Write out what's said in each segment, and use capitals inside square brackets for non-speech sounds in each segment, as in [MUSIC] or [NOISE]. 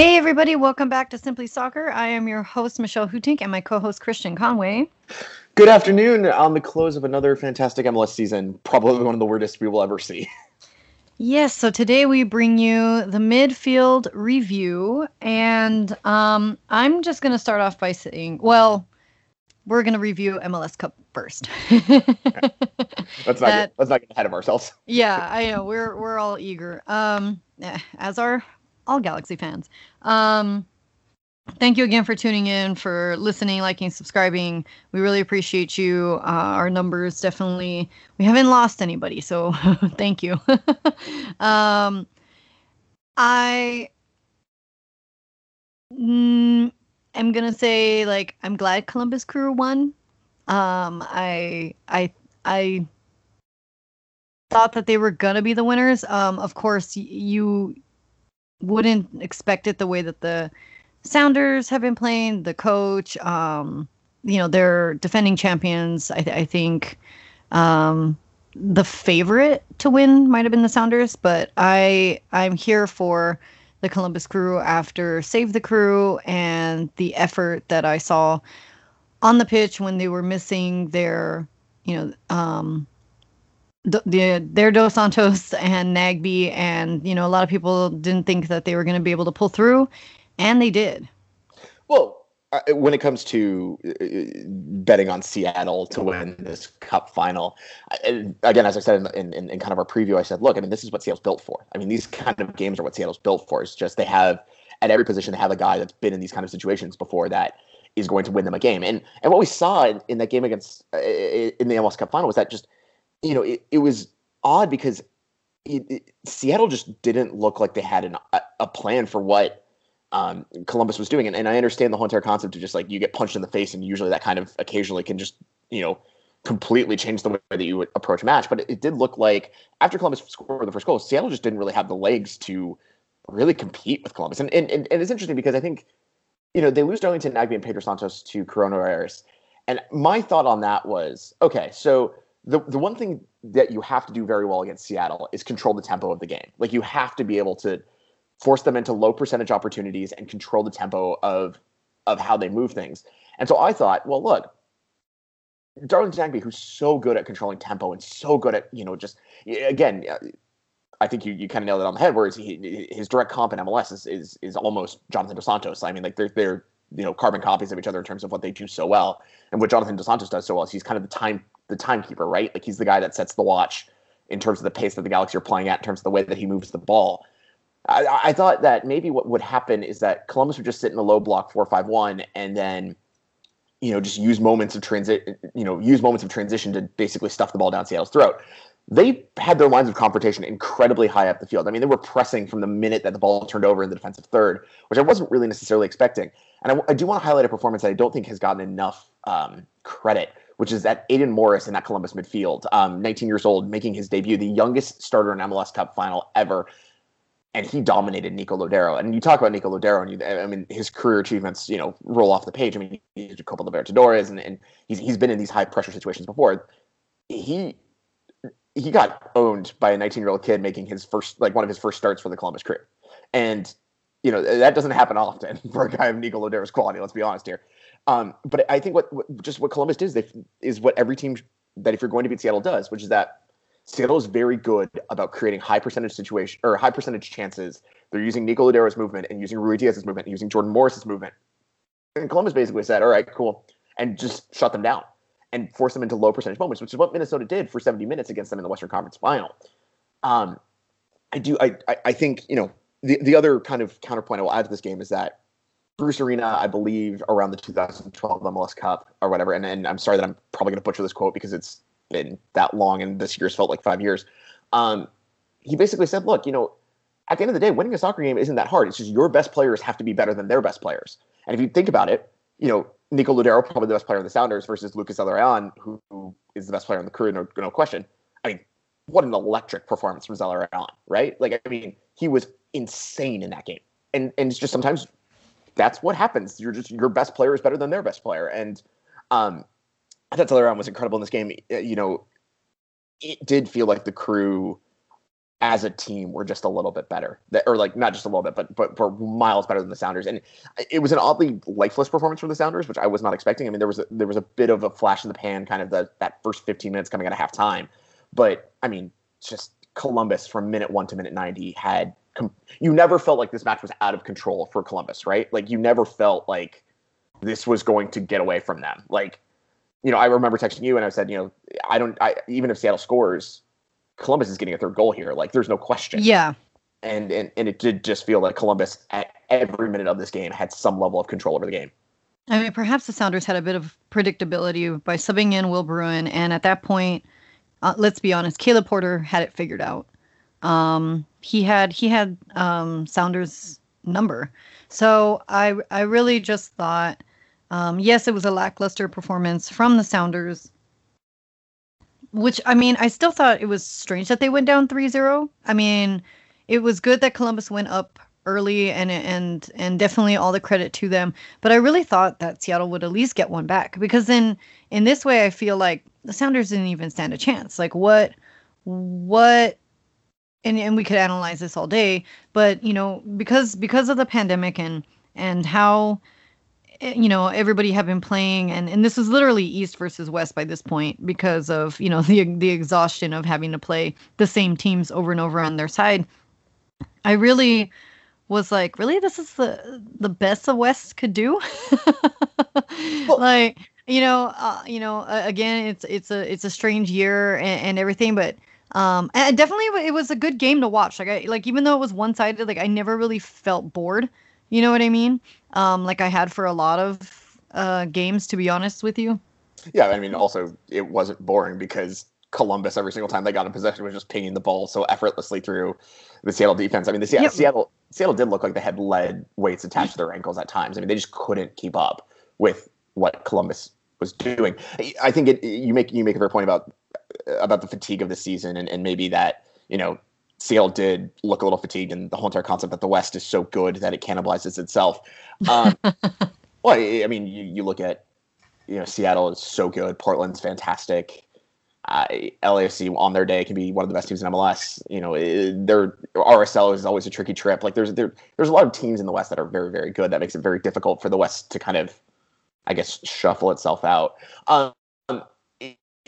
Hey, everybody, welcome back to Simply Soccer. I am your host, Michelle Hutink, and my co host, Christian Conway. Good afternoon on the close of another fantastic MLS season, probably one of the weirdest we will ever see. Yes, so today we bring you the midfield review, and um, I'm just going to start off by saying, well, we're going to review MLS Cup first. [LAUGHS] let's not get, let's not get ahead of ourselves. yeah, I know we're we're all eager. Um, as are all Galaxy fans. Um, thank you again for tuning in, for listening, liking, subscribing. We really appreciate you. Uh, our numbers definitely, we haven't lost anybody, so [LAUGHS] thank you. [LAUGHS] um, I mm, am gonna say like I'm glad Columbus Crew won. Um, I I I thought that they were gonna be the winners. Um, of course, you wouldn't expect it the way that the Sounders have been playing. The coach, um, you know, they're defending champions. I, th- I think um, the favorite to win might have been the Sounders, but I I'm here for the Columbus Crew after Save the Crew and the effort that I saw on the pitch when they were missing their, you know, um, the, the their Dos Santos and Nagbe, and you know a lot of people didn't think that they were going to be able to pull through, and they did. Well, uh, when it comes to uh, betting on Seattle to win this Cup final, again, as I said in, in, in, kind of our preview, I said, look, I mean, this is what Seattle's built for. I mean, these kind of games are what Seattle's built for. It's just they have at every position they have a guy that's been in these kind of situations before that is going to win them a game. And and what we saw in, in that game against uh, in the MLS Cup final was that just you know, it, it was odd because it, it, Seattle just didn't look like they had an, a, a plan for what um, Columbus was doing. And, and I understand the whole entire concept of just like you get punched in the face, and usually that kind of occasionally can just, you know, completely change the way that you approach a match. But it, it did look like after Columbus scored the first goal, Seattle just didn't really have the legs to really compete with Columbus. And, and, and, and it's interesting because I think, you know, they lose Darlington Nagbe and Pedro Santos to coronavirus. And my thought on that was okay, so the the one thing that you have to do very well against Seattle is control the tempo of the game. Like you have to be able to force them into low percentage opportunities and control the tempo of of how they move things. And so I thought, well, look, Darlington Nagbe, who's so good at controlling tempo and so good at you know just again. Uh, I think you, you kind of nailed it on the head. Whereas he, his direct comp in MLS is, is is almost Jonathan Dos Santos. I mean, like they're they're you know carbon copies of each other in terms of what they do so well. And what Jonathan Dos Santos does so well is he's kind of the time the timekeeper, right? Like he's the guy that sets the watch in terms of the pace that the Galaxy are playing at, in terms of the way that he moves the ball. I, I thought that maybe what would happen is that Columbus would just sit in the low block four five one, and then you know just use moments of transit, you know, use moments of transition to basically stuff the ball down Seattle's throat. They had their lines of confrontation incredibly high up the field. I mean, they were pressing from the minute that the ball turned over in the defensive third, which I wasn't really necessarily expecting. And I, I do want to highlight a performance that I don't think has gotten enough um, credit which is that Aidan Morris in that Columbus midfield, um, 19 years old, making his debut, the youngest starter in MLS Cup final ever. And he dominated Nico Lodeiro. And you talk about Nico Lodeiro, and you, I mean, his career achievements, you know, roll off the page. I mean, he's a Copa Libertadores, and, and he's, he's been in these high pressure situations before. He he got owned by a 19 year old kid making his first, like one of his first starts for the Columbus Crew. And, you know, that doesn't happen often [LAUGHS] for a guy of Nico Lodeiro's quality, let's be honest here. Um, but I think what, what, just what Columbus did is, is what every team that if you're going to beat Seattle does, which is that Seattle is very good about creating high percentage situation or high percentage chances. They're using Nico Lodeiro's movement and using Ruidiaz's movement and using Jordan Morris's movement. And Columbus basically said, "All right, cool," and just shut them down and force them into low percentage moments, which is what Minnesota did for 70 minutes against them in the Western Conference Final. Um, I do. I, I, I think you know the the other kind of counterpoint I will add to this game is that Bruce Arena, I believe, around the 2012 MLS Cup or whatever. And, and I'm sorry that I'm probably going to butcher this quote because it's been that long and this year's felt like five years. Um, he basically said, look, you know, at the end of the day, winning a soccer game isn't that hard. It's just your best players have to be better than their best players. And if you think about it, you know, Nico Lodeiro, probably the best player in the Sounders, versus Lucas Zelarayan, who, who is the best player in the crew, no, no question. I mean, what an electric performance from Zelarayan, right? Like, I mean, he was insane in that game. And and it's just sometimes that's what happens. You're just your best player is better than their best player, and um, I thought Zelarayan was incredible in this game. You know, it did feel like the crew as a team were just a little bit better, or like not just a little bit, but but were miles better than the Sounders. And it was an oddly lifeless performance from the Sounders, which I was not expecting. I mean, there was a, there was a bit of a flash in the pan, kind of the that first 15 minutes coming out of halftime, but I mean, just Columbus from minute one to minute 90 had you never felt like this match was out of control for Columbus, right? Like you never felt like this was going to get away from them. Like, you know, I remember texting you and I said, you know, I don't, I even if Seattle scores, Columbus is getting a third goal here. Like, there's no question. Yeah. And and and it did just feel like Columbus at every minute of this game had some level of control over the game. I mean, perhaps the Sounders had a bit of predictability by subbing in Will Bruin, and at that point, uh, let's be honest, Caleb Porter had it figured out. Um, he had he had um, Sounders number, so I I really just thought, um, yes, it was a lackluster performance from the Sounders which I mean, I still thought it was strange that they went down 3-0. I mean, it was good that Columbus went up early and and and definitely all the credit to them. But I really thought that Seattle would at least get one back because then in this way I feel like the Sounders didn't even stand a chance. Like what what and and we could analyze this all day, but you know, because because of the pandemic and and how Eh, you know everybody had been playing and and this was literally east versus west by this point because of you know [LAUGHS] the the exhaustion of having to play the same teams over and over on their side i really was like really? This is the the best the west could do? [LAUGHS] Well, like you know uh, you know uh, again it's it's a it's a strange year and, and everything but um and definitely it was a good game to watch like i like even though it was one-sided like i never really felt bored you know what I mean? Um, like I had for a lot of uh, games, to be honest with you. Yeah, I mean, also it wasn't boring because Columbus every single time they got in possession was just pinging the ball so effortlessly through the Seattle defense. I mean, the Seattle yep. Seattle Seattle did look like they had lead weights attached to their ankles at times. I mean, they just couldn't keep up with what Columbus was doing. I think it, you make you make a fair point about about the fatigue of the season and, and maybe that you know Seattle did look a little fatigued, and the whole entire concept that the West is so good that it cannibalizes itself. Um, [LAUGHS] well, I mean, you, you look at you know Seattle is so good, Portland's fantastic. Uh, LAFC on their day can be one of the best teams in MLS. You know, their RSL is always a tricky trip. Like there's there, there's a lot of teams in the West that are very very good. That makes it very difficult for the West to kind of, I guess, shuffle itself out. Um,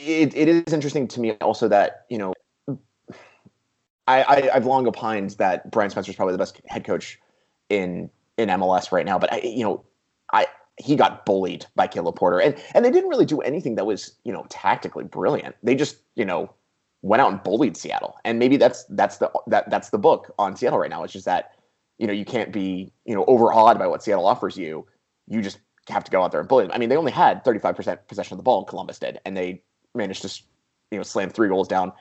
it, it is interesting to me also that you know I, I have long opined that Brian Schmetzer is probably the best head coach in in MLS right now, but I, you know, I he got bullied by Caleb Porter, and and they didn't really do anything that was you know tactically brilliant. They just you know went out and bullied Seattle, and maybe that's that's the that that's the book on Seattle right now. It's just that you know you can't be you know overawed by what Seattle offers you. You just have to go out there and bully them. I mean, they only had 35% possession of the ball, Columbus did, and they managed to you know slam three goals down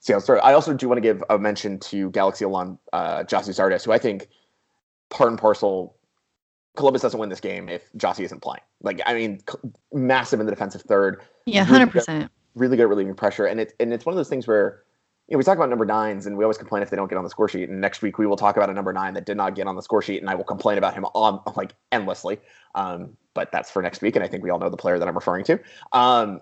Seattle story. I also do want to give a mention to Galaxy alum uh, Gyasi Zardes, who I think part and parcel Columbus doesn't win this game if Gyasi isn't playing. Like, I mean, massive in the defensive third. Yeah, hundred percent. Really good at relieving pressure, and it and it's one of those things where you know we talk about number nines, and we always complain if they don't get on the score sheet. And next week we will talk about a number nine that did not get on the score sheet, and I will complain about him on like endlessly. Um, but that's for next week, and I think we all know the player that I'm referring to. Um,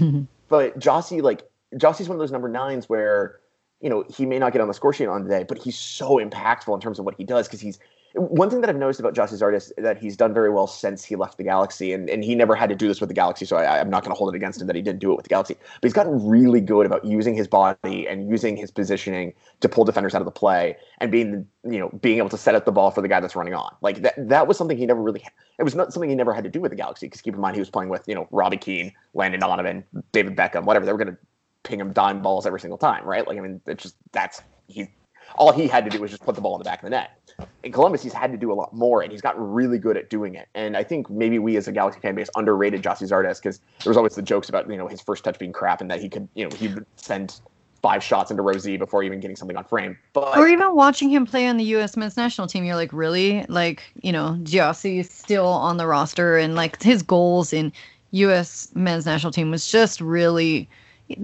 [LAUGHS] but Gyasi, like Gyasi's one of those number nines where you know he may not get on the score sheet on the day, but he's so impactful in terms of what he does because he's one thing that I've noticed about Gyasi Zardes that he's done very well since he left the Galaxy, and, and he never had to do this with the Galaxy, so I, am not going to hold it against him that he didn't do it with the Galaxy. But he's gotten really good about using his body and using his positioning to pull defenders out of the play and being you know being able to set up the ball for the guy that's running on. Like that that was something he never really. It was not something he never had to do with the Galaxy because keep in mind he was playing with you know Robbie Keane, Landon Donovan, David Beckham, whatever. They were going to ping him dime balls every single time, right? Like, I mean, it's just that's he. All he had to do was just put the ball in the back of the net. In Columbus, he's had to do a lot more, and he's gotten really good at doing it. And I think maybe we as a Galaxy fan base underrated Gyasi Zardes because there was always the jokes about you know his first touch being crap and that he could you know he would send five shots into Z before even getting something on frame. But or even watching him play on the U.S. men's national team, you're like, really? Like, you know, Gyasi is still on the roster, and like his goals in U.S. men's national team was just really [LAUGHS]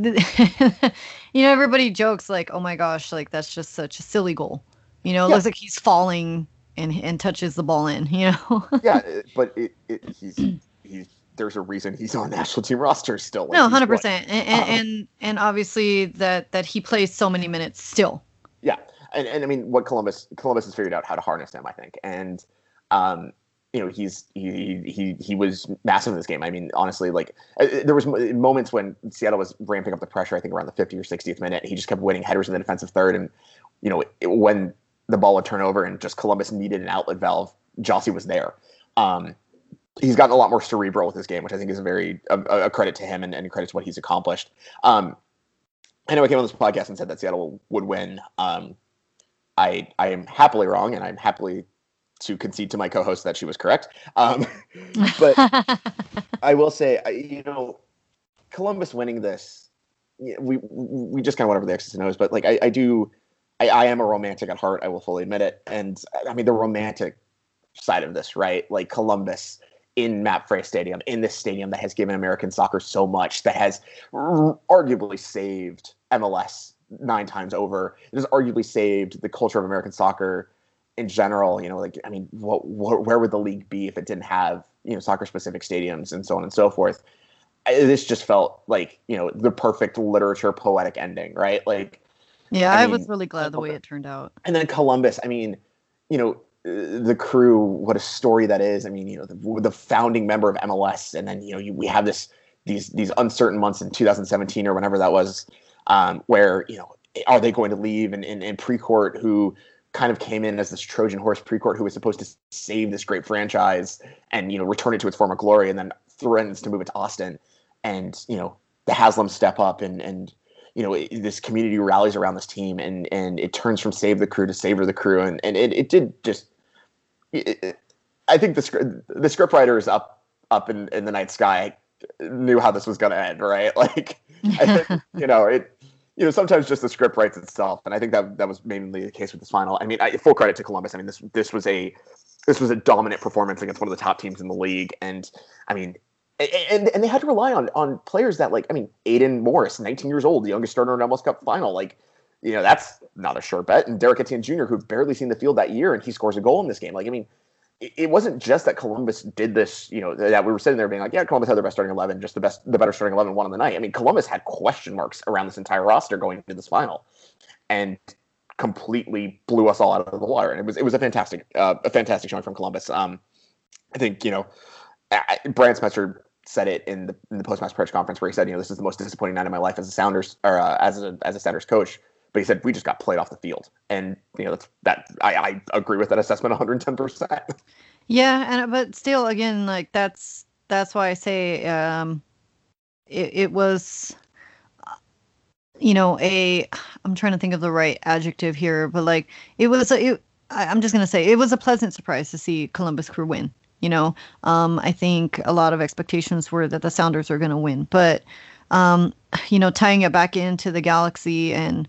you know, everybody jokes like, "Oh my gosh, like that's just such a silly goal." You know, it yeah. looks like he's falling and and touches the ball in. [LAUGHS] You know. yeah, but it, it, he's he's there's a reason he's on national team roster still. Like no, hundred percent, and, and, um, and and obviously that that he plays so many minutes still. Yeah, and and I mean, what Columbus Columbus has figured out how to harness him, I think, and um, you know, he's he he he was massive in this game. I mean, honestly, like uh, there was moments when Seattle was ramping up the pressure. I think around the 50 or 60th minute, he just kept winning headers in the defensive third, and you know, it, when the ball would turn over and just Columbus needed an outlet valve, Gyasi was there. Um, he's gotten a lot more cerebral with his game, which I think is a very a, a credit to him and, and credit to what he's accomplished. Um, I know I came on this podcast and said that Seattle would win. Um, I I am happily wrong, and I'm happily to concede to my co-host that she was correct. Um, [LAUGHS] but [LAUGHS] I will say, you know, Columbus winning this, we we just kind of went over the X's and O's, but like I, I do, I, I am a romantic at heart. I will fully admit it, and I mean the romantic side of this, right? Like Columbus in MAPFRE Stadium, in this stadium that has given American soccer so much, that has r- arguably saved MLS nine times over. It has arguably saved the culture of American soccer in general. You know, like I mean, what, what where would the league be if it didn't have you know soccer specific stadiums and so on and so forth? This just felt like you know the perfect literature poetic ending, right? Like, yeah, I, I mean, was really glad the way it turned out. And then Columbus, I mean, you know, the crew, what a story that is. I mean, you know, the, the founding member of MLS, and then you know, you, we have this these these uncertain months in 2017 or whenever that was, um, where you know, are they going to leave? And in Precourt, who kind of came in as this Trojan horse Precourt who was supposed to save this great franchise and you know return it to its former glory, and then threatens to move it to Austin, and you know the Haslams step up and and you know it, this community rallies around this team and and it turns from save the crew to savor the crew and and it, it did just it, I think the script the script writers up up in, in the night sky knew how this was going to end, right? [LAUGHS] Like, I think, [LAUGHS] you know, it, you know, sometimes just the script writes itself, and I think that that was mainly the case with this final. I mean, I, full credit to Columbus. I mean, this this was a this was a dominant performance against one of the top teams in the league, and I mean, and and they had to rely on on players that like, I mean, Aidan Morris, 19 years old, the youngest starter in MLS Cup final, like you know, that's not a sure bet. And Derek Etienne Jr., who'd barely seen the field that year, and he scores a goal in this game. Like, I mean, it, wasn't just that Columbus did this, you know, that we were sitting there being like, yeah, Columbus had the best starting 11, just the best, the better starting 11 won on the night. I mean, Columbus had question marks around this entire roster going into this final and completely blew us all out of the water. And it was, it was a fantastic, uh, a fantastic showing from Columbus. Um, I think, you know, Brian Schmetzer said it in the, in the post-match press conference where he said, you know, this is the most disappointing night of my life as a Sounders or uh, as a, as a Sounders coach but he said we just got played off the field, and you know that's that. I, I agree with that assessment [LAUGHS] 110. percent Yeah, and but still, again, like that's that's why I say um, it, it was, you know, a. I'm trying to think of the right adjective here, but like it was. A, it, I'm just gonna say it was a pleasant surprise to see Columbus Crew win. You know, um, I think a lot of expectations were that the Sounders are going to win, but um, you know, tying it back into the Galaxy and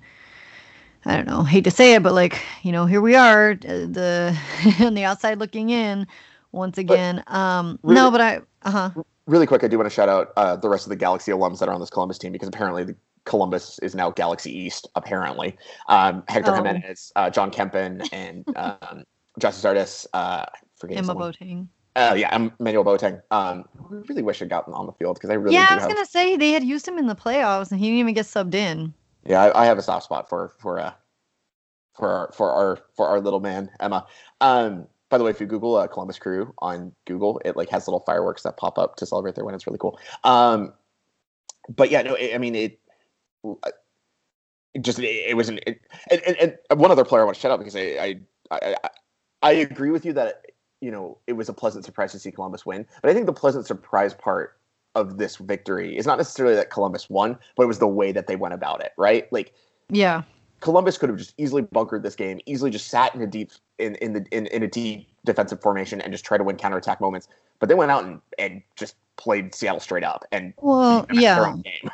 I don't know, hate to say it, but like, you know, here we are, uh, the [LAUGHS] on the outside looking in once again. But um really, no, but I uh-huh. Really quick, I do want to shout out uh, the rest of the Galaxy alums that are on this Columbus team because apparently the Columbus is now Galaxy East, apparently. Um, Hector oh. Jimenez, uh, Jon Kempin, and [LAUGHS] um, Justice Artis, uh, forget Emma Boateng. Uh, yeah, Emmanuel Boateng. Um, I really wish I'd gotten on the field because I really yeah. I was have... gonna say they had used him in the playoffs and he didn't even get subbed in. Yeah, I, I, have a soft spot for for uh for our for our for our little man Emma. Um, by the way, if you Google uh, Columbus Crew on Google, it like has little fireworks that pop up to celebrate their win. It's really cool. Um, but yeah, no, it, I mean it. it just it, it was an it, and, and, and, one other player I want to shout out because I I, I I agree with you that you know it was a pleasant surprise to see Columbus win, but I think the pleasant surprise part of this victory is not necessarily that Columbus won, but it was the way that they went about it, right? Like, yeah, Columbus could have just easily bunkered this game, easily just sat in a deep in in the in, in a deep defensive formation and just try to win counterattack moments. But they went out and, and just played Seattle straight up and well, yeah. And,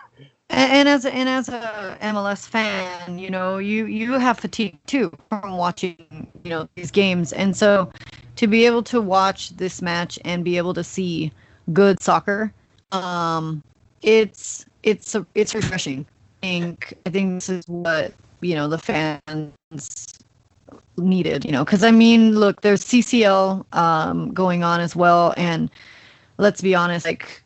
and as and as a MLS fan, you know, you you have fatigue too from watching, you know, these games. And so to be able to watch this match and be able to see good soccer um, it's it's a, it's refreshing. I think I think this is what you know the fans needed. You know, because I mean, look, there's CCL um, going on as well, and let's be honest, like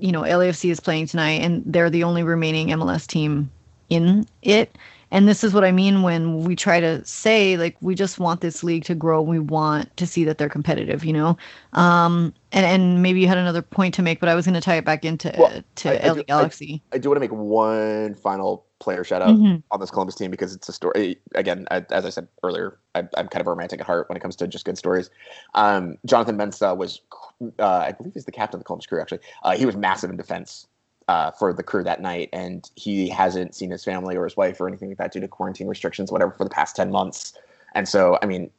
you know LAFC is playing tonight, and they're the only remaining MLS team in it. And this is what I mean when we try to say like we just want this league to grow. We want to see that they're competitive, you know. Um, and and maybe you had another point to make, but I was going to tie it back into well, to I, LA I do, Galaxy. I, I do want to make one final player shout out mm-hmm. on this Columbus team because it's a story. Again, I, as I said earlier, I, am kind of a romantic at heart when it comes to just good stories. Um, Jonathan Mensah was, uh, I believe, he's the captain of the Columbus Crew. Actually, uh, he was massive in defense uh, for the crew that night, and he hasn't seen his family or his wife or anything like that due to quarantine restrictions, whatever, for the past ten months. And so, I mean,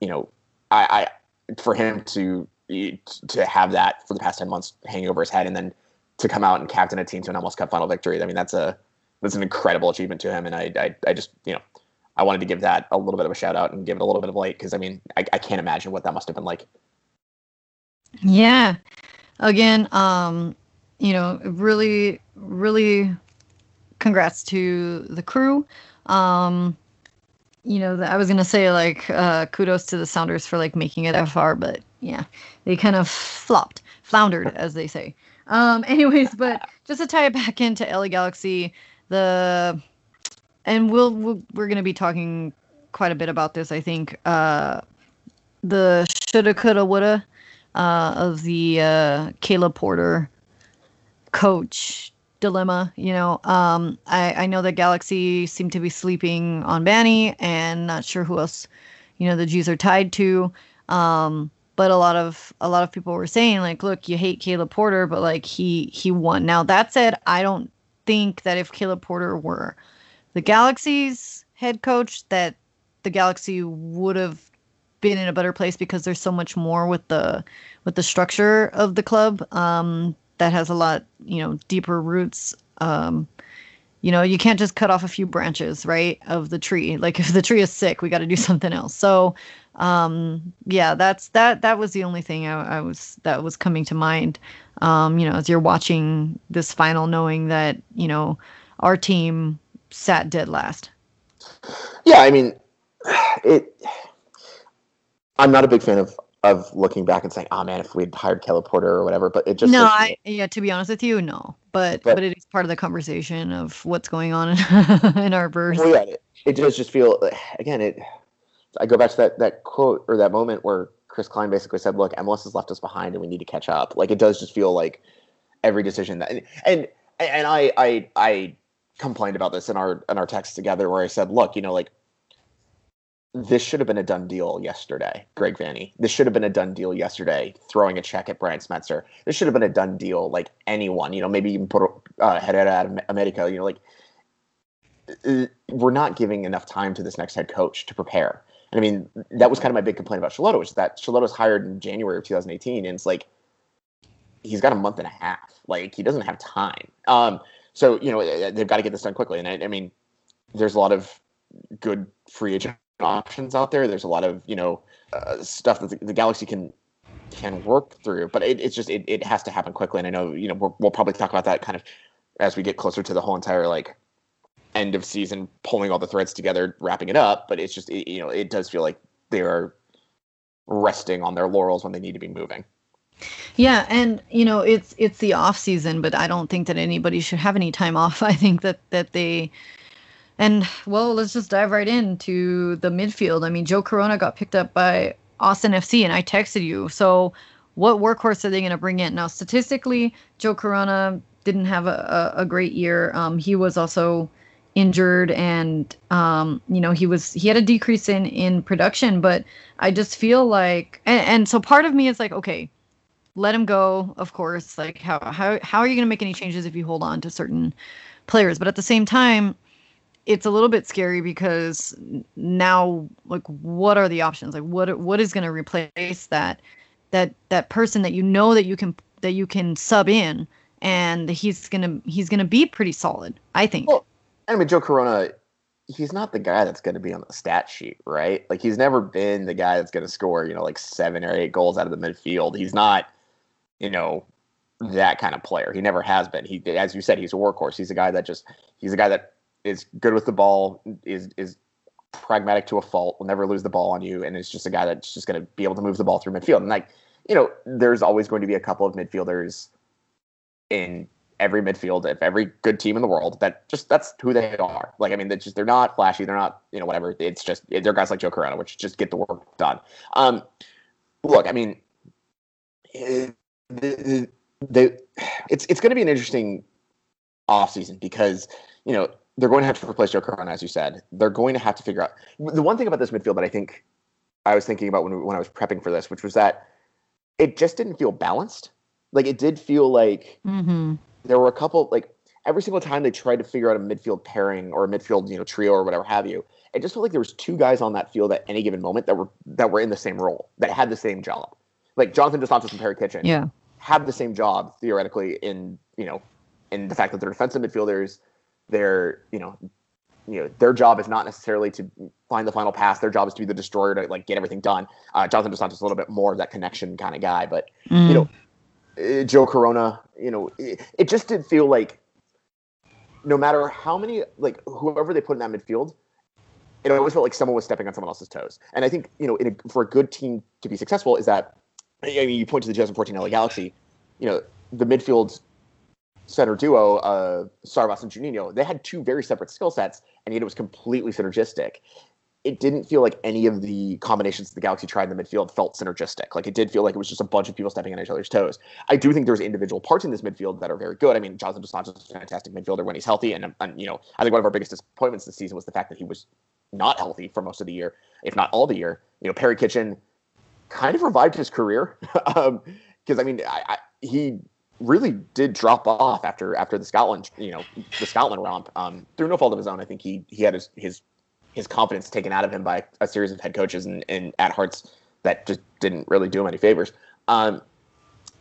you know, I, I for him to to have that for the past ten months hanging over his head, and then to come out and captain a team to an almost cup final victory. I mean, that's a that's an incredible achievement to him, and I, I, I just, you know, I wanted to give that a little bit of a shout out and give it a little bit of light because I mean, I, I can't imagine what that must have been like. Yeah. Again, um, you know, really, really congrats to the crew. Um, you know, I was gonna say like uh, kudos to the Sounders for like making it FR, but yeah, they kind of flopped, floundered, [LAUGHS] as they say. Um, anyways, but just to tie it back into LA Galaxy, the and we'll, we'll we're going to be talking quite a bit about this i think uh the shoulda coulda woulda uh of the uh caleb porter coach dilemma you know? Um i i know that galaxy seem to be sleeping on Vanney and not sure who else you know the jews are tied to. Um but a lot of a lot of people were saying like look you hate caleb porter but like he he won. Now that said i don't think that if Caleb Porter were the Galaxy's head coach, that the Galaxy would have been in a better place because there's so much more with the with the structure of the club. Um, that has a lot you know deeper roots. Um, you know, you can't just cut off a few branches, right, of the tree. Like [LAUGHS] if the tree is sick, we got to do [LAUGHS] something else. So, um, yeah, that's that. That was the only thing I, I was that was coming to mind um, you know, as you're watching this final, knowing that you know our team sat dead last. Yeah, I mean, [SIGHS] it. I'm not a big fan of of looking back and saying, "Oh man, if we'd hired Caleb Porter or whatever," but it just no. I yeah, to be honest with you, no. But but, but it is part of the conversation of what's going on in, [LAUGHS] in our verse. Well, yeah, it, it does just feel again. It. I go back to that that quote or that moment where Chris Klein basically said, "Look, MLS has left us behind, and we need to catch up." Like it does just feel like every decision that and and and I I I complained about this in our in our text together where I said, "Look, you know, like." This should have been a done deal yesterday, Greg Vanney. This should have been a done deal yesterday, throwing a check at Brian Schmetzer. This should have been a done deal, like anyone, you know, maybe even put uh, head out of America, you know, like uh, we're not giving enough time to this next head coach to prepare. And I mean, that was kind of my big complaint about Schelotto, which is that Schelotto's hired in January of 2018, and it's like he's got a month and a half. Like he doesn't have time. Um, so you know they've got to get this done quickly. And I, I mean, there's a lot of good free agent options out there. There's a lot of you know uh, stuff that the, the, Galaxy can can work through, but it, it's just it, it has to happen quickly. And I know you know we will probably talk about that kind of as we get closer to the whole entire like end of season pulling all the threads together, wrapping it up. But it's just it, you know it does feel like they are resting on their laurels when they need to be moving. Yeah, and you know it's it's the off season, but I don't think that anybody should have any time off. [LAUGHS] I think that that they and well, let's just dive right into the midfield. I mean, Joe Corona got picked up by Austin FC, and I texted you. So, what workhorse are they going to bring in now? Statistically, Joe Corona didn't have a, a, a great year. Um, he was also injured and um, you know he was he had a decrease in in production but i just feel like and, and so part of me is like okay let him go of course like how how, how are you going to make any changes if you hold on to certain players but at the same time it's a little bit scary because now like what are the options like what what is going to replace that that that person that you know that you can that you can sub in and he's gonna he's gonna be pretty solid i think well, I mean, Joe Corona, he's not the guy that's going to be on the stat sheet, right? Like he's never been the guy that's going to score, you know, like seven or eight goals out of the midfield. He's not, you know, that kind of player. He never has been. He, as you said, he's a workhorse. He's a guy that just, he's a guy that is good with the ball, is is pragmatic to a fault, will never lose the ball on you, and is just a guy that's just going to be able to move the ball through midfield. And like, you know, there's always going to be a couple of midfielders in every midfield of every good team in the world. That just that's who they are. Like I mean, they're just they're not flashy. They're not you know whatever. It's just they're guys like Joe Corona, which just get the work done. Um, look, I mean, [SIGHS] the, the, it's it's going to be an interesting offseason because you know they're going to have to replace Joe Corona, as you said. They're going to have to figure out the one thing about this midfield that I think I was thinking about when when I was prepping for this, which was that it just didn't feel balanced. Like it did feel like mm-hmm. there were a couple like every single time they tried to figure out a midfield pairing or a midfield you know trio or whatever have you. It just felt like there was two guys on that field at any given moment that were that were in the same role that had the same job. Like Jonathan Dos Santos and Perry Kitchen, yeah, have the same job theoretically in you know in the fact that they're defensive midfielders. They're you know you know their job is not necessarily to find the final pass. Their job is to be the destroyer to like get everything done. Uh, Jonathan Dos Santos is a little bit more of that connection kind of guy, but mm. you know uh, Joe Corona, you know it, it, just did feel like no matter how many like whoever they put in that midfield, it always felt like someone was stepping on someone else's toes. And I think you know a, for a good team to be successful is that I mean you point to the 2014 LA Galaxy, you know the midfield center duo, uh, Sarvas and Juninho, they had two very separate skill sets, and yet it was completely synergistic. It didn't feel like any of the combinations the Galaxy tried in the midfield felt synergistic. Like it did feel like it was just a bunch of people stepping on each other's toes. I do think there's individual parts in this midfield that are very good. I mean, Jonathan Dos Santos is a fantastic midfielder when he's healthy, and, and you know, I think one of our biggest disappointments this season was the fact that he was not healthy for most of the year, if not all the year. You know, Perry Kitchen kind of revived his career because [LAUGHS] um, I mean, I, I, he really did drop off after after the Scotland, you know, the Scotland romp. Um, through no fault of his own, I think he he had his his his confidence taken out of him by a series of head coaches and, and at Hearts that just didn't really do him any favors. Um,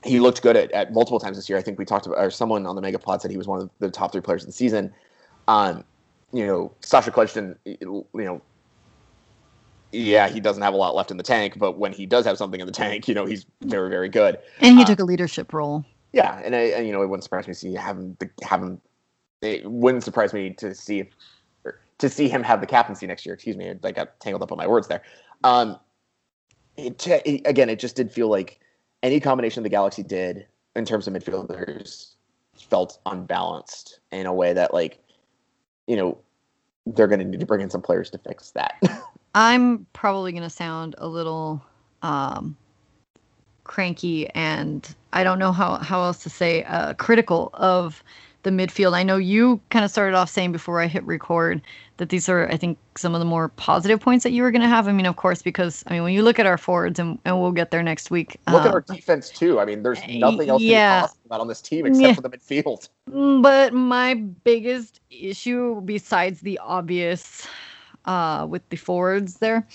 he looked good at, at multiple times this year. I think we talked about, or someone on the Megapod said he was one of the top three players of the season. Um, you know, Sacha Kljestan, you know, yeah, he doesn't have a lot left in the tank, but when he does have something in the tank, you know, he's very, very good. And he uh, took a leadership role. Yeah, and, I, and you know it wouldn't surprise me to see have him have him. It wouldn't surprise me to see if, to see him have the captaincy next year. Excuse me, I got tangled up on my words there. Um, it, it, again, it just did feel like any combination the Galaxy did in terms of midfielders felt unbalanced in a way that, like, you know, they're going to need to bring in some players to fix that. [LAUGHS] I'm probably going to sound a little um, cranky and I don't know how, how else to say uh, critical of the midfield. I know you kind of started off saying before I hit record that these are, I think, some of the more positive points that you were going to have. I mean, of course, because I mean, when you look at our forwards, and, and we'll get there next week. Look um, at our defense too. I mean, there's nothing else yeah. to be about on this team except yeah. for the midfield. Mm, but my biggest issue, besides the obvious, uh, with the forwards there,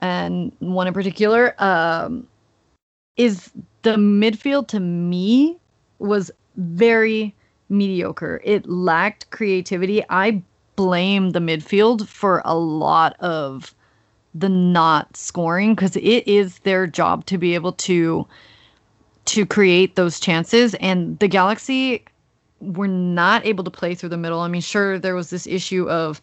and one in particular, um, is the midfield to me was very mediocre. It lacked creativity. I blame the midfield for a lot of the not scoring because it is their job to be able to to create those chances and the galaxy were not able to play through the middle i mean sure there was this issue of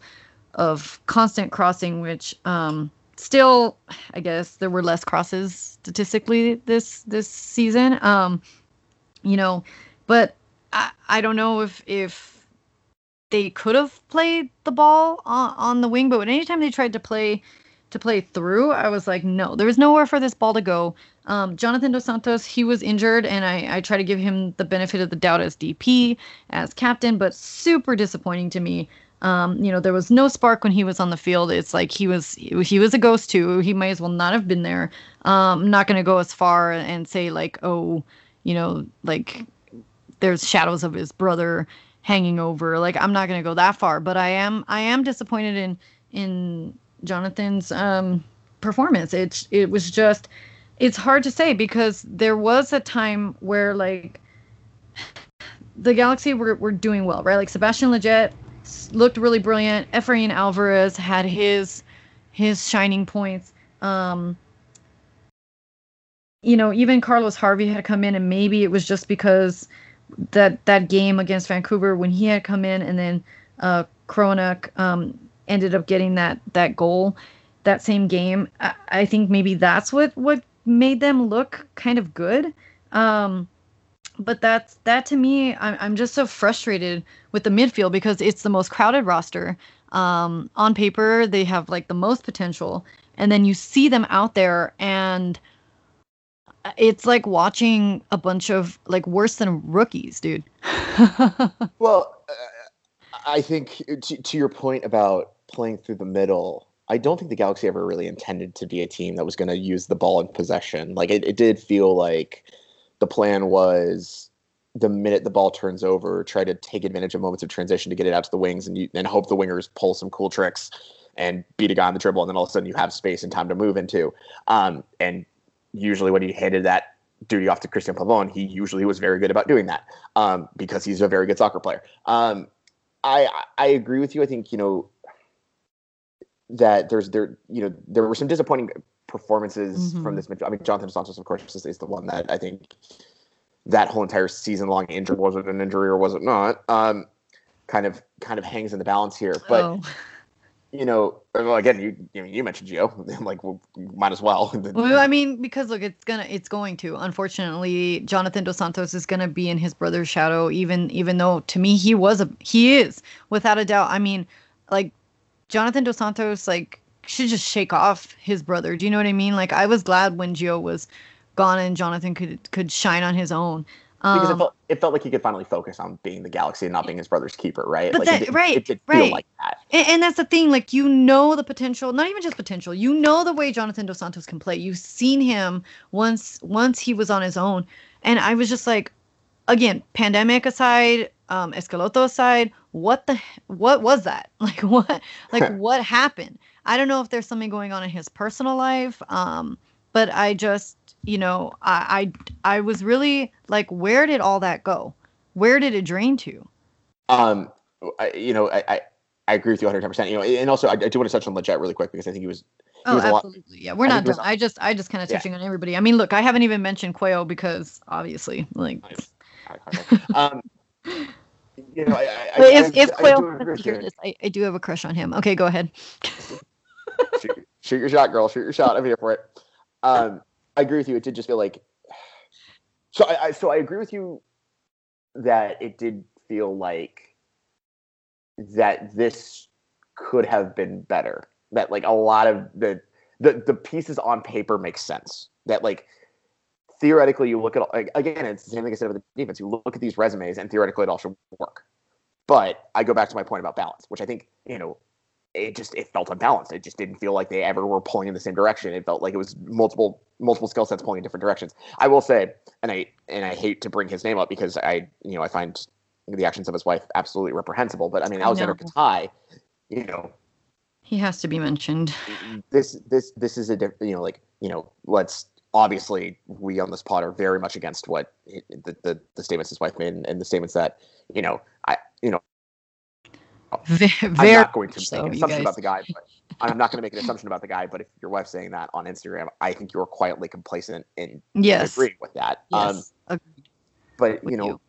of constant crossing which um still i guess there were less crosses statistically this this season. Um you know but i i don't know if if they could have played the ball on, on the wing but anytime they tried to play to play through i was like no there was nowhere for this ball to go. Um, jonathan dos santos he was injured and I, I try to give him the benefit of the doubt as dp as captain but super disappointing to me um, you know, there was no spark when he was on the field. It's like he was he was a ghost too. He might as well not have been there. Um, I'm not going to go as far and say like, oh, you know, like there's shadows of his brother hanging over. Like I'm not going to go that far, but I am I am disappointed in in Jonathan's um, performance. It it was just it's hard to say because there was a time where like [SIGHS] the Galaxy were, were doing well, right? Like Sebastian Lletget looked really brilliant. Efrain Alvarez had his his shining points. Um, you know, even Carlos Harvey had come in, and maybe it was just because that that game against Vancouver when he had come in, and then uh, Kroenig um, ended up getting that that goal that same game. I, I, think maybe that's what what made them look kind of good. Um, but that's that to me. I'm I'm just so frustrated with the midfield because it's the most crowded roster. Um, on paper, they have like the most potential, and then you see them out there, and it's like watching a bunch of like worse than rookies, dude. [LAUGHS] well, uh, I think to, to your point about playing through the middle, I don't think the Galaxy ever really intended to be a team that was going to use the ball in possession. Like it, it did feel like the plan was the minute the ball turns over, try to take advantage of moments of transition to get it out to the wings and you, and hope the wingers pull some cool tricks and beat a guy on the dribble, and then all of a sudden you have space and time to move into. Um, and usually when he handed that duty off to Cristian Pavón, he usually was very good about doing that um, because he's a very good soccer player. Um, I I agree with you. I think you know that there's there you know there were some disappointing performances mm-hmm. from this. I mean, Jonathan Santos, of course, is, is the one that I think that whole entire season long injury was it an injury or was it not? Um, kind of kind of hangs in the balance here, but. Oh. You know, well, again, you you mentioned Gio. [LAUGHS] like, well, might as well. [LAUGHS] well, I mean, because look, it's gonna, it's going to. Unfortunately, Jonathan dos Santos is gonna be in his brother's shadow. Even, even though to me he was a, he is without a doubt. I mean, like Jonathan dos Santos, like should just shake off his brother. Do you know what I mean? Like I was glad when Gio was gone and Jonathan could could shine on his own. Um, because it felt, it felt like he could finally focus on being the Galaxy and not being his brother's keeper, right? But like that, it, right, it did right. feel like that. And, and, that's the thing, like you know the potential, not even just potential. You know the way Jonathan dos Santos can play. You've seen him once once he was on his own, and I was just like, again, pandemic aside, um, Schelotto aside, what the what was that? [LAUGHS] Like what like [LAUGHS] what happened? I don't know if there's something going on in his personal life. Um, but I just, you know, I, I I was really like, where did all that go? Where did it drain to? Um, I, you know, I, I, I agree with you 110. percent You know, and also I, I, do want to touch on Lletget really quick because I think he was. He oh, was absolutely. Yeah, we're not done. I just, I just kind of touching yeah. on everybody. I mean, look, I haven't even mentioned Cuello because obviously, like. um, [LAUGHS] you know, I, I, if, if Cuello hear this, I, I do have a crush on him. Okay, go ahead. [LAUGHS] shoot, shoot, your shot, girl. Shoot your shot. I'm here for it. Um, I agree with you. It did just feel like. So I, I so I agree with you that it did feel like that this could have been better. That like a lot of the the the pieces on paper make sense. That like theoretically you look at like, again it's the same thing I said about the defense. You look at these resumes and theoretically it all should work. But I go back to my point about balance, which I think you know it just it felt unbalanced. It just didn't feel like they ever were pulling in the same direction. It felt like it was multiple multiple skill sets pulling in different directions. I will say, and I and I hate to bring his name up because I you know I find the actions of his wife absolutely reprehensible. But I mean Aleksandar Katai, you know, he has to be mentioned. This this this is a you know like you know let's obviously we on this pod are very much against what the, the, the statements his wife made and, and, the statements that you know I you know very, I'm not going to so, make an assumption about the guy, but I'm not going to make an assumption about the guy. But if your wife's saying that on Instagram, I think you're quietly complacent in yes. agreeing with that. Yes. Um, but you know, you.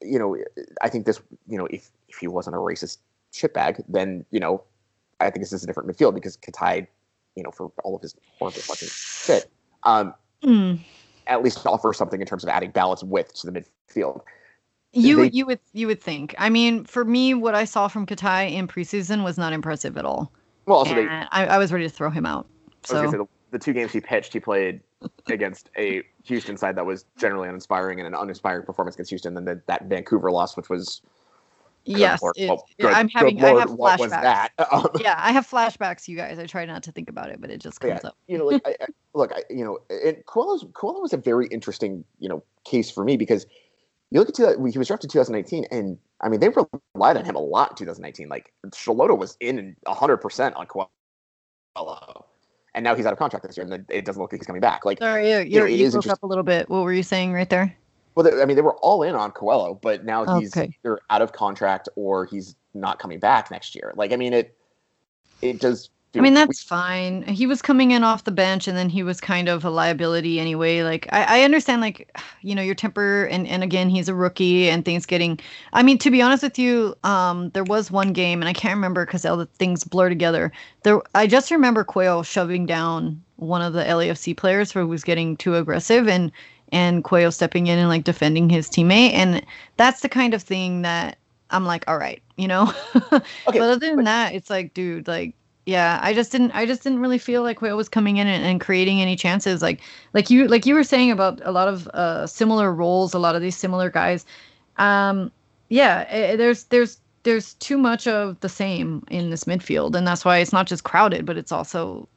he, you know, I think this, you know, if if he wasn't a racist shitbag, then you know, I think this is a different midfield because Katai you know, for all of his horrible fucking shit, um, mm. at least offer something in terms of adding balance width to the midfield. You they, you would you would think. I mean, for me, what I saw from Katai in preseason was not impressive at all. Well, also they, I, I, was ready to throw him out. So the, the, two games he pitched, he played [LAUGHS] against a Houston side that was generally uninspiring and an uninspiring performance against Houston. Then the, that Vancouver loss, which was yes, it, well, good, I'm having. Lord, I have flashbacks. [LAUGHS] Um, yeah, I have flashbacks. You guys, I try not to think about it, but it just comes yeah, up. you know, like [LAUGHS] I, I, look, I, you know, and Cuello's Cuello was a very interesting, you know, case for me because you look at two, he was drafted 2019, and I mean they relied on him a lot in 2019. Like Schelotto was in 100 percent on Cuello, and now he's out of contract this year, and it doesn't look like he's coming back. Like, sorry, you, you, you broke up a little bit. What were you saying right there? Well, I mean, they were all in on Cuello, but now oh, he's okay. either out of contract or he's not coming back next year. Like, I mean, it it does. I mean, that's fine. He was coming in off the bench, and then he was kind of a liability anyway. Like, I, I understand, like, you know, your temper, and and again, he's a rookie, and things getting. I mean, to be honest with you, um, there was one game, and I can't remember because all the things blur together. There, I just remember Cuello shoving down one of the LAFC players who was getting too aggressive, and and Cuello stepping in and like defending his teammate. And that's the kind of thing that I'm like, all right, you know. [LAUGHS] okay, but other than but- that, it's like, dude, like yeah i just didn't i just didn't really feel like Cuello was coming in and, and, creating any chances. Like like you like you were saying about a lot of uh similar roles a lot of these similar guys. Um yeah it, eh, there's there's there's too much of the same in this midfield and that's why it's not just crowded but it's also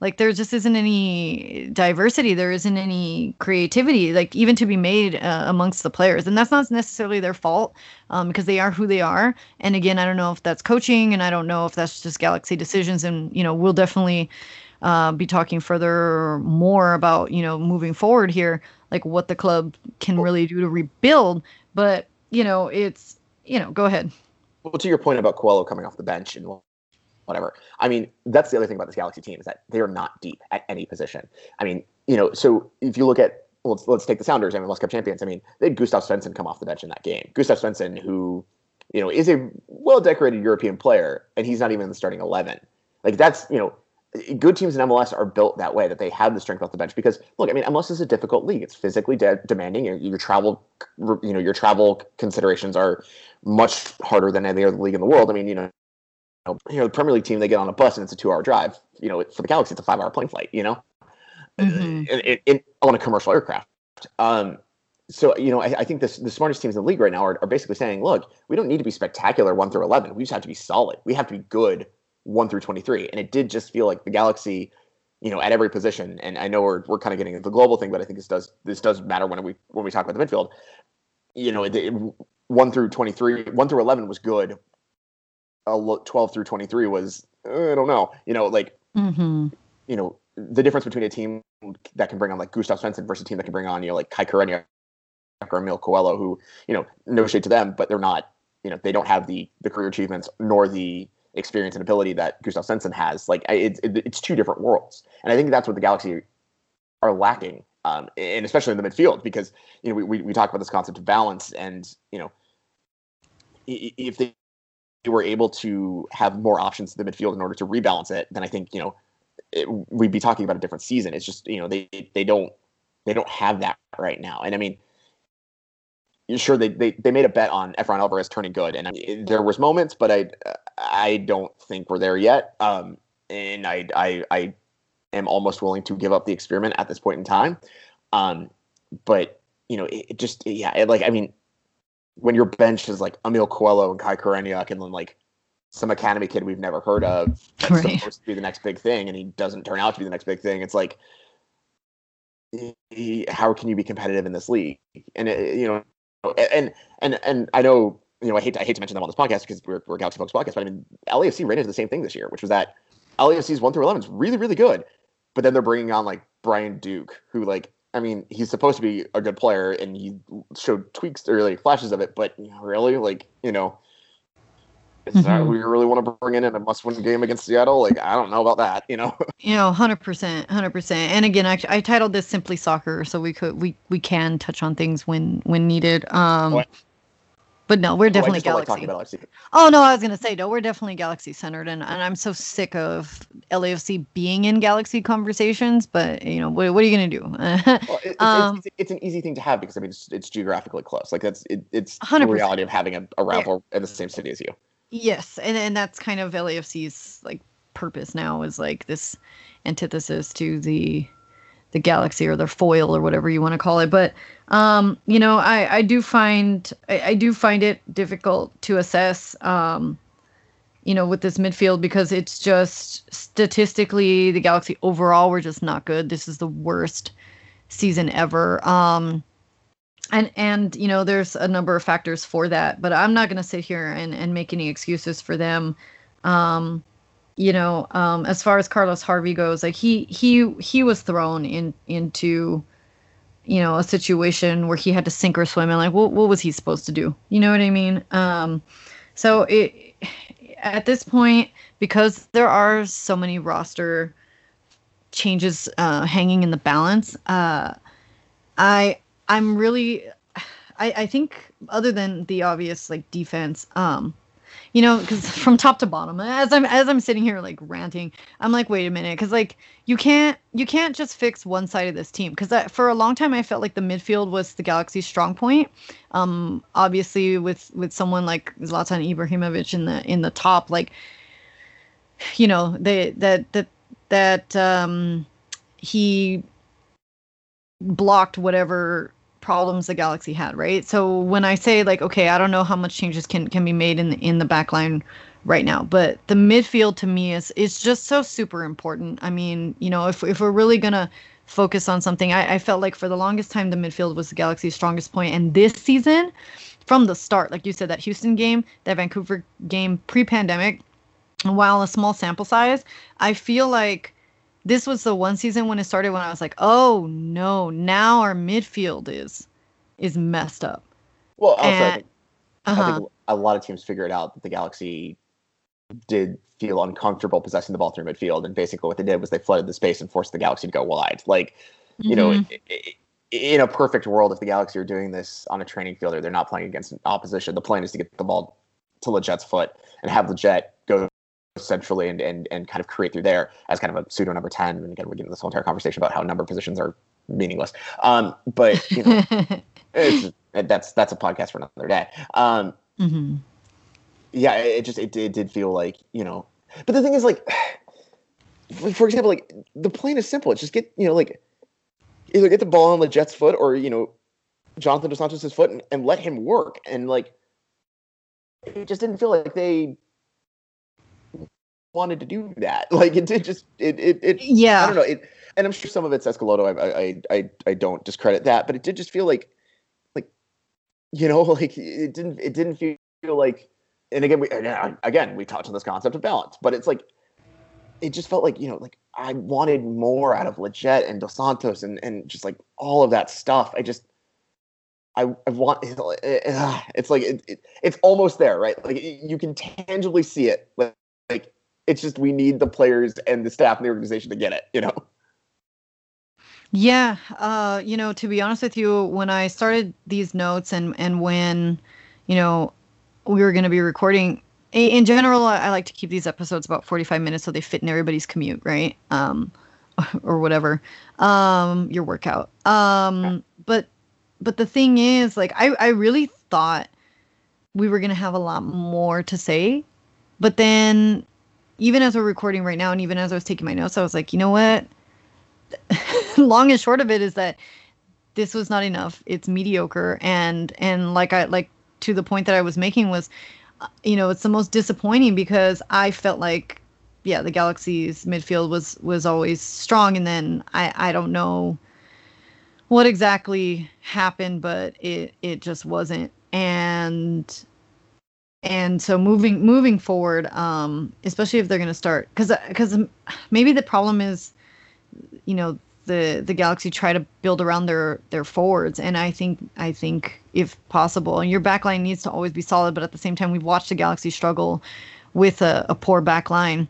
like there just isn't any diversity. There isn't any creativity like even to be made uh, amongst the players. And that's not necessarily their fault um, because they are who they are. And again i don't know if that's coaching and i don't know if that's just galaxy decisions. And you know we'll definitely uh, be talking further more about you know moving forward here like what the club can really do to rebuild. But you know it's you know go ahead. Well to your point about Cuello coming off the bench and whatever. I mean, that's the other thing about this Galaxy team is that they are not deep at any position. I mean, you know, so if you look at let's let's take the Sounders, I mean, World Cup champions. I mean, they had Gustav Svensson come off the bench in that game. Gustav Svensson, who you know is a well decorated European player, and he's not even in the starting eleven. Like that's you know. Good teams in MLS are built that way that they have the strength off the bench because look, I mean, MLS is a difficult league. It's physically de- demanding. Your, your travel, you know, your travel considerations are much harder than any other league in the world. I mean, you know, you know, the Premier League team, they get on a bus and it's a two hour drive. You know, for the Galaxy, it's a five hour plane flight, you know, mm-hmm. on a commercial aircraft. Um, so, you know, I, I, think this, the smartest teams in the league right now are, are basically saying, look, we don't need to be spectacular one through 11. We just have to be solid. We have to be good one through 23. And it did just feel like the Galaxy, you know, at every position. And I know we're, we're kind of getting the global thing, but I think this does, this does matter when we, when we talk about the midfield, you know, it, it, one through 23, one through 11 was good 12 through 23 was uh, I don't know, you know, like mm-hmm. you know the difference between a team that can bring on like Gustav Svensson versus a team that can bring on you know like Kai Koreniuk or Emil Cuello, who you know no shade to them, but they're not you know they don't have the the career achievements nor the experience and ability that Gustav Svensson has. Like it's it, it's two different worlds, and I think that's what the Galaxy are lacking, um, and especially in the midfield because you know we, we we talk about this concept of balance, and you know if they were able to have more options in the midfield in order to rebalance it, then I think you know it, we'd be talking about a different season. It's just you know they they don't they don't have that right now, and I mean. Sure, they, they they made a bet on Efrain Alvarez turning good, and I mean, there was moments, but I I don't think we're there yet. Um, and I I I am almost willing to give up the experiment at this point in time. Um, but you know, it, it just yeah, it, like I mean, when your bench is like Emil Cuello and Kai Koreniuk and then like some academy kid we've never heard of that's right. supposed to be the next big thing and he doesn't turn out to be the next big thing. It's like he, how can you be competitive in this league? And it, you know, and and and I know you know I hate to, I hate to mention them on this podcast because we're we're Galaxy Folks podcast, but I mean LAFC ran into the same thing this year, which was that LAFC's one through eleven is really really good, but then they're bringing on like Brian Duke, who like I mean, he's supposed to be a good player, and he showed tweaks or like flashes of it. But really, like you know, is mm-hmm. that we really want to bring in in a must-win game against Seattle? Like, I don't know about that. You know. [LAUGHS] You know, hundred percent, hundred percent. And again, I, I titled this simply soccer, so we could we we can touch on things when when needed. Um? But no, we're oh, definitely oh, Galaxy. Like oh no, I was gonna say no, we're definitely Galaxy centered, and, and I'm so sick of LAFC being in Galaxy conversations. But you know, what, what are you gonna do? [LAUGHS] well, it, um, it's, it's, an easy thing to have because I mean it's, it's geographically close. Like that's it, it's 100%. the reality of having a, a rival yeah. in the same city as you. Yes, and and that's kind of LAFC's like purpose now is like this antithesis to the the galaxy or their foil or whatever you want to call it. But um, you know, I, I do find I, I do find it difficult to assess um, you know, with this midfield because it's just statistically the Galaxy overall were just not good. This is the worst season ever. Um and and you know, there's a number of factors for that, but I'm not gonna sit here and, and make any excuses for them. Um you know, um, as far as Carlos Harvey goes, like he he he was thrown in into you know a situation where he had to sink or swim and like what what was he supposed to do? You know what I mean? Um, so it at this point because there are so many roster changes uh, hanging in the balance, uh, I I'm really I, I think other than the obvious like defense, um, you know, because [LAUGHS] from top to bottom, as I'm as I'm sitting here like ranting, I'm like, wait a minute, because like you can't you can't just fix one side of this team. Because for a long time, I felt like the midfield was the Galaxy's strong point. Um, obviously, with with someone like Zlatan Ibrahimovic in the in the top, like, you know, they that that that um, he blocked whatever problems the Galaxy had, right? So when I say like, okay, I don't know how much changes can can be made in the, in the back line right now, but the midfield to me is is just so super important. I mean, you know, if if we're really gonna focus on something, I, I felt like for the longest time the midfield was the Galaxy's strongest point, and this season, from the start, like you said, that Houston game, that Vancouver game, pre-pandemic, while a small sample size, I feel like this was the one season when it started when I was like, oh no, now our midfield is is messed up. Well, also, and, I, think, uh-huh. I think a lot of teams figured out that the Galaxy did feel uncomfortable possessing the ball through midfield, and basically what they did was they flooded the space and forced the Galaxy to go wide. Like, you mm-hmm. know, it, it, in a perfect world, if the Galaxy are doing this on a training field or they're not playing against an opposition, the plan is to get the ball to Lletget's foot and have Lletget centrally and, and and kind of create through there as kind of a pseudo number 10 and again we're getting this whole entire conversation about how number positions are meaningless. Um but you know [LAUGHS] it's, that's that's a podcast for another day. Um mm-hmm. yeah it just it, it did feel like you know but the thing is [SIGHS] like for example like the plan is simple. It's just get you know like either get the ball on Lletget's foot or you know jonathan dos santos' foot and, and let him work. And like it just didn't feel like they wanted to do that. [LAUGHS] Like it did just it it, it yeah. I don't know. It and I'm sure some of it's Schelotto. I I I I don't discredit that, but it did just feel like like you know [LAUGHS] like it didn't it didn't feel like and again we uh, again we talked on this concept of balance, but it's like it just felt like you know like I wanted more out of Lletget and Dos Santos and and just like all of that stuff. I just I, I want [LAUGHS] it's like it, it, it's almost there, right? Like you can tangibly see it. Like, like it's just we need the players and the staff and the organization to get it, you know. Yeah, uh, you know, to be honest with you, when I started these notes and and when, you know, we were going to be recording, in general, I like to keep these episodes about 45 minutes so they fit in everybody's commute, right? Um, [LAUGHS] or whatever, um, your workout. Um, but but the thing is, like, I I really thought we were going to have a lot more to say, but then even as we're recording right now, and even as I was taking my notes, I was like, you know what? [LAUGHS] Long and short of it is that this was not enough. It's mediocre, and and like I like to the point that I was making was, uh, you know, it's the most disappointing because I felt like, yeah, the Galaxy's midfield was was always strong, and then I I don't know what exactly happened, but it it just wasn't, and and so moving moving forward um especially if they're going to start because because maybe the problem is you know the the galaxy try to build around their their forwards. And i think i think if possible and your backline needs to always be solid but at the same time we've watched the galaxy struggle with a, a poor backline.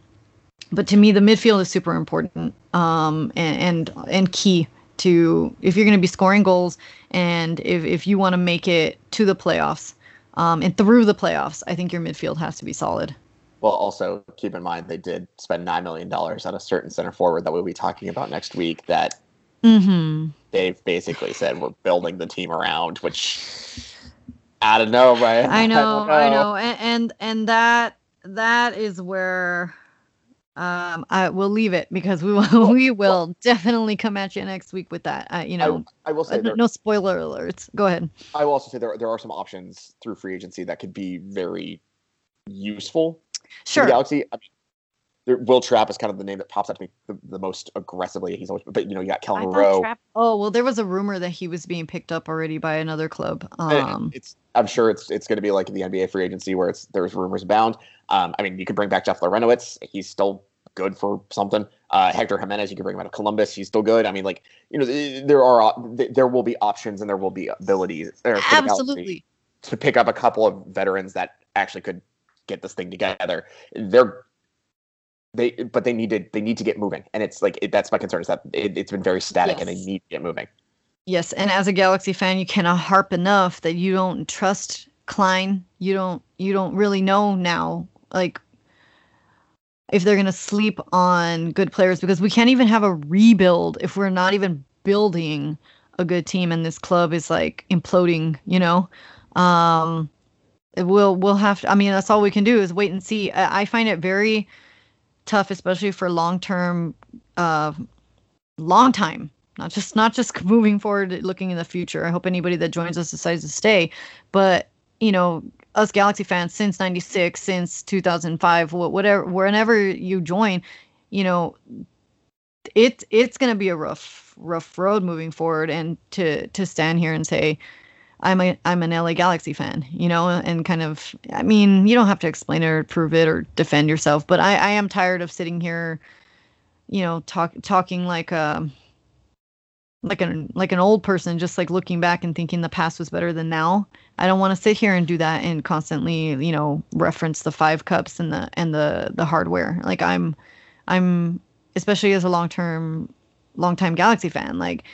But to me the midfield is super important um and and, and key to if you're going to be scoring goals and if, if you want to make it to the playoffs um, and through the playoffs, I think your midfield has to be solid. Well, also keep in mind they did spend nine million dollars on a certain center forward that we'll be talking about next week. That mm-hmm. they've basically said we're building the team around, which I don't know, right? I [LAUGHS] know, I, know. I know, and, and and that that is where um, I will leave it because we [LAUGHS] will we will well, definitely come at you next week with that. Uh, you know, I, I will say uh, there, no spoiler alerts. Go ahead. I will also say there there are some options through free agency that could be very useful. Sure. the Galaxy. I mean, there, Wil Trapp is kind of the name that pops up to me the, the most aggressively. He's always, but you know, you got Kelyn Rowe. Trapp, oh well, there was a rumor that he was being picked up already by another club. Um, it's I'm sure it's it's going to be like the NBA free agency where it's there's rumors abound. Um, I mean, you could bring back Jeff Larentowicz. He's still good for something. Uh, Hector Jimenez, you can bring him out of Columbus. He's still good. I mean, like you know, there are there will be options and there will be abilities. Absolutely. To pick up a couple of veterans that actually could get this thing together. They're they but they need to they need to get moving and it's like it, that's my concern is that it, has been very static yes. and they need to get moving yes and as a galaxy fan you cannot harp enough that you don't trust Klein, you don't you don't really know now like if they're going to sleep on good players because we can't even have a rebuild if we're not even building a good team and this club is like imploding, you know. Um we'll we'll have to, I mean that's all we can do is wait and see. I, I find it very tough especially for long-term uh long time not just not just [LAUGHS] moving forward looking in the future i hope anybody that joins us decides to stay but you know us galaxy fans since 96 since 2005 whatever whenever you join you know it it's going to be a rough rough road moving forward and to to stand here and say I'm a I'm an LA Galaxy fan, you know, and kind of I mean, you don't have to explain it or prove it or defend yourself, but I I am tired of sitting here, you know, talk talking like um like an like an old person just like looking back and thinking the past was better than now. I don't want to sit here and do that and constantly you know reference the five cups and the and the the hardware. Like i'm i'm especially as a long term long time galaxy fan like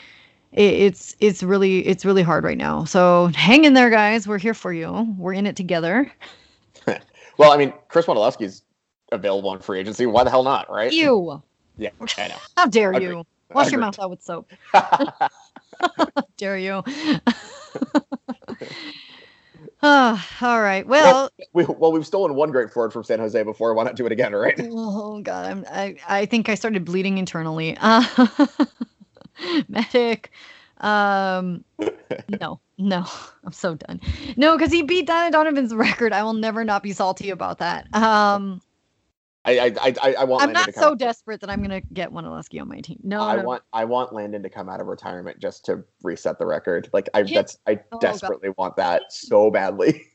it, it's it's really it's really hard right now. So hang in there guys. We're here for you. We're in it together. [LAUGHS] Well i mean chris Wondolowski's available on free agency. Why the hell not right? You. [LAUGHS] Yeah i know. How dare you [LAUGHS] Wash your mouth out with soap. [LAUGHS] [LAUGHS] Dare you? oh, all right. Well, we, well, we've stolen one great forward from San Jose before. Why not do it again, right? Oh God, I'm, I I think I started bleeding internally. Uh, medic. Um, no, no, I'm so done. No, because he beat Donna Donovan's record. I will never not be salty about that. Um, I I I, I want. I'm Landon not so desperate that I'm gonna get Wondolowski on my team. No, I no. want I want Landon to come out of retirement just to reset the record. Like I that's I oh, desperately God. want that so badly. [LAUGHS]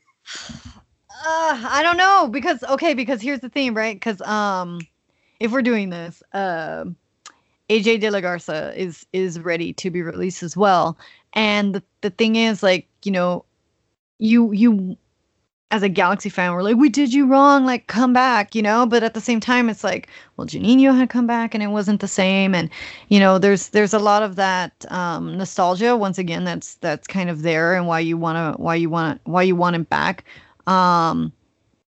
Uh, I don't know because okay because here's the thing right because um if we're doing this uh, AJ De La Garza is is ready to be released as well and the, the thing is like you know you you as a Galaxy fan, we're like, we did you wrong, like come back, you know. But at the same time, it's like, well, Juninho had come back and it wasn't the same, and you know, there's there's a lot of that um, nostalgia. Once again, that's that's kind of there, and why you wanna why you want why you want him back. Um,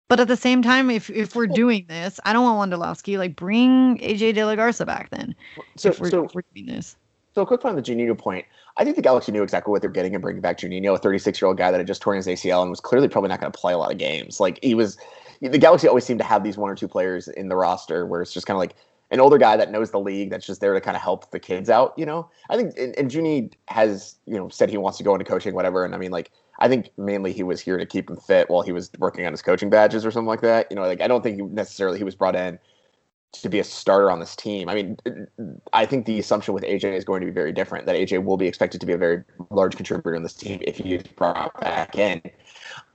but at the same time, if if we're doing this, I don't want Wondolowski. Like, bring AJ De La Garza back then. So, if we're, so if we're doing this. So a quick point on the Juninho point. I think the Galaxy knew exactly what they're getting and bringing back Juninho, a 36 year old guy that had just torn his ACL and was clearly probably not going to play a lot of games. Like he was, the Galaxy always seem to have these one or two players in the roster where it's just kind of like an older guy that knows the league that's just there to kind of help the kids out. You know, I think and, and Junie has you know said he wants to go into coaching, whatever. And I mean, like I think mainly he was here to keep him fit while he was working on his coaching badges or something like that. You know, like I don't think he necessarily he was brought in to be a starter on this team. I mean, I think the assumption with AJ is going to be very different. That AJ will be expected to be a very large contributor in this team if he is brought back in.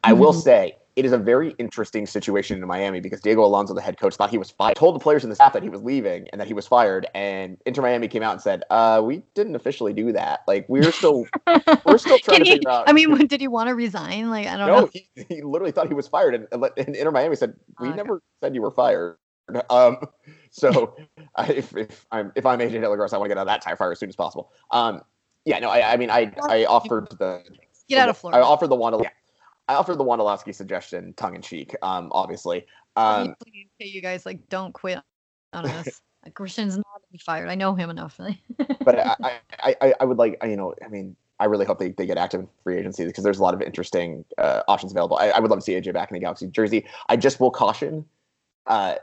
I will mm-hmm. say it is a very interesting situation in Miami because Diego Alonso, the head coach, thought he was fired. Told the players in the staff that he was leaving and that he was fired. And Inter Miami came out and said, uh, "We didn't officially do that. Like we're still we're still [LAUGHS] trying to figure out." I mean, did he want to resign? Like I don't no, know. He, he literally thought he was fired, and, and Inter Miami said, "We never said you were fired." Um, so [LAUGHS] if, if I'm if I'm AJ De I want to get out of that tire fire as soon as possible. Um, yeah, no, I, I mean, I I offered the get out of Florida. I offered the Wanda. Yeah, I offered the Wondolowski suggestion, tongue in cheek. Um, obviously. Um, please, okay, you guys like don't quit on us. [LAUGHS] Like, Christian's not to be fired. I know him enough. [LAUGHS] but I, I, I, I would like, you know, I mean, I really hope they, they get active in free agency because there's a lot of interesting uh, options available. I, I, would love to see AJ back in the Galaxy jersey. I just will caution. Uh,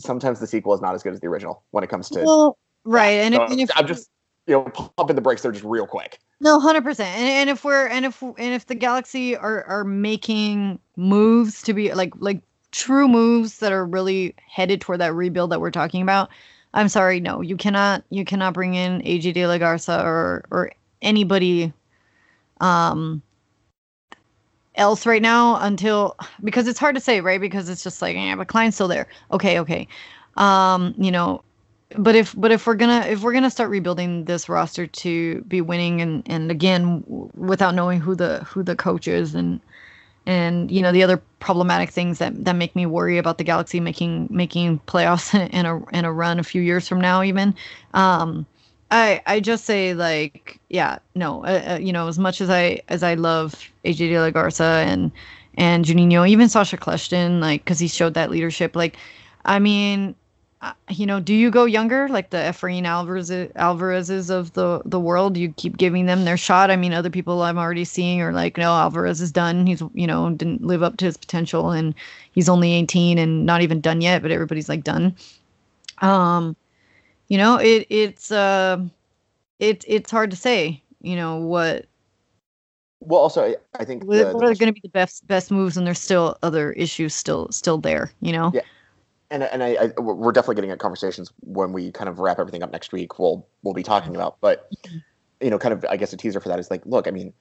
sometimes the sequel is not as good as the original when it comes to well, right. And, so if, and if I'm just you know pumping the brakes there just real quick. No, hundred percent. And, and if we're and if and if the Galaxy are are making moves to be like like true moves that are really headed toward that rebuild that we're talking about, I'm sorry, no, you cannot you cannot bring in AJ De La Garza or or anybody um else right now until because it's hard to say, right? Because it's just like, yeah, but Klein's still there. Okay, okay. Um, you know, but if but if we're gonna if we're gonna start rebuilding this roster to be winning and and again w- without knowing who the who the coach is and and you know the other problematic things that that make me worry about the Galaxy making making playoffs [LAUGHS] in a in a run a few years from now even um I I just say like yeah no uh, uh, you know as much as I as I love AJ De La Garza and and Juninho, even Sacha Kljestan, like because he showed that leadership. Like, I mean, uh, you know, do you go younger, like the Efrain Alvarez Alvarez's of the the world? You keep giving them their shot. I mean, other people I'm already seeing are like, no, Alvarez is done. He's you know didn't live up to his potential, and he's only 18 and not even done yet. But everybody's like done. Um, you know, it it's uh, it it's hard to say. You know what well, also, I think what, the, what are going to be the best best moves, and there's still other issues still still there. You know. Yeah, and and I, I we're definitely getting at conversations when we kind of wrap everything up next week. We'll we'll be talking about, but you know, kind of I guess a teaser for that is like, look, I mean,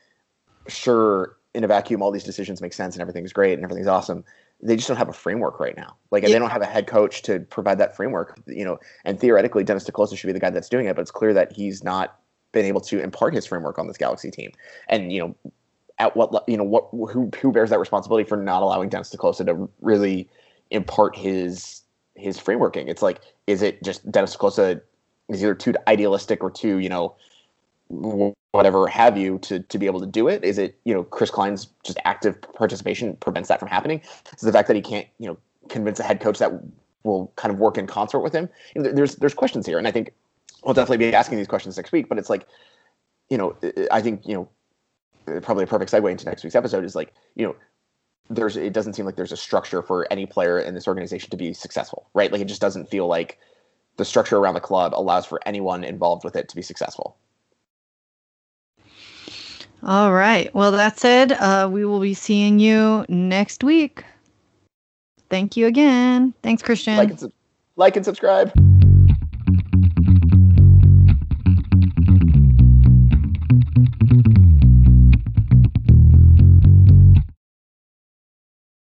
sure, in a vacuum, all these decisions make sense and everything's great and everything's awesome. They just don't have a framework right now. Like, yeah. they don't have a head coach to provide that framework. You know, and theoretically, Dennis te should be the guy that's doing it, but it's clear that he's not been able to impart his framework on this Galaxy team. And you know, at what you know what who who bears that responsibility for not allowing Dennis te to really impart his his frameworking? It's like is it just Dennis te is either too idealistic or too you know whatever have you to to be able to do it? Is it you know Chris Klein's just active participation prevents that from happening? Is the fact that he can't you know convince a head coach that will kind of work in concert with him? You know, there's there's questions here, and I think we'll definitely be asking these questions next week. But it's like, you know, I think you know, probably a perfect segue into next week's episode is like, you know, there's it doesn't seem like there's a structure for any player in this organization to be successful, right? Like it just doesn't feel like the structure around the club allows for anyone involved with it to be successful. All right. Well, that said, uh, we will be seeing you next week. Thank you again. Thanks, Christian. Like and, su- like and subscribe.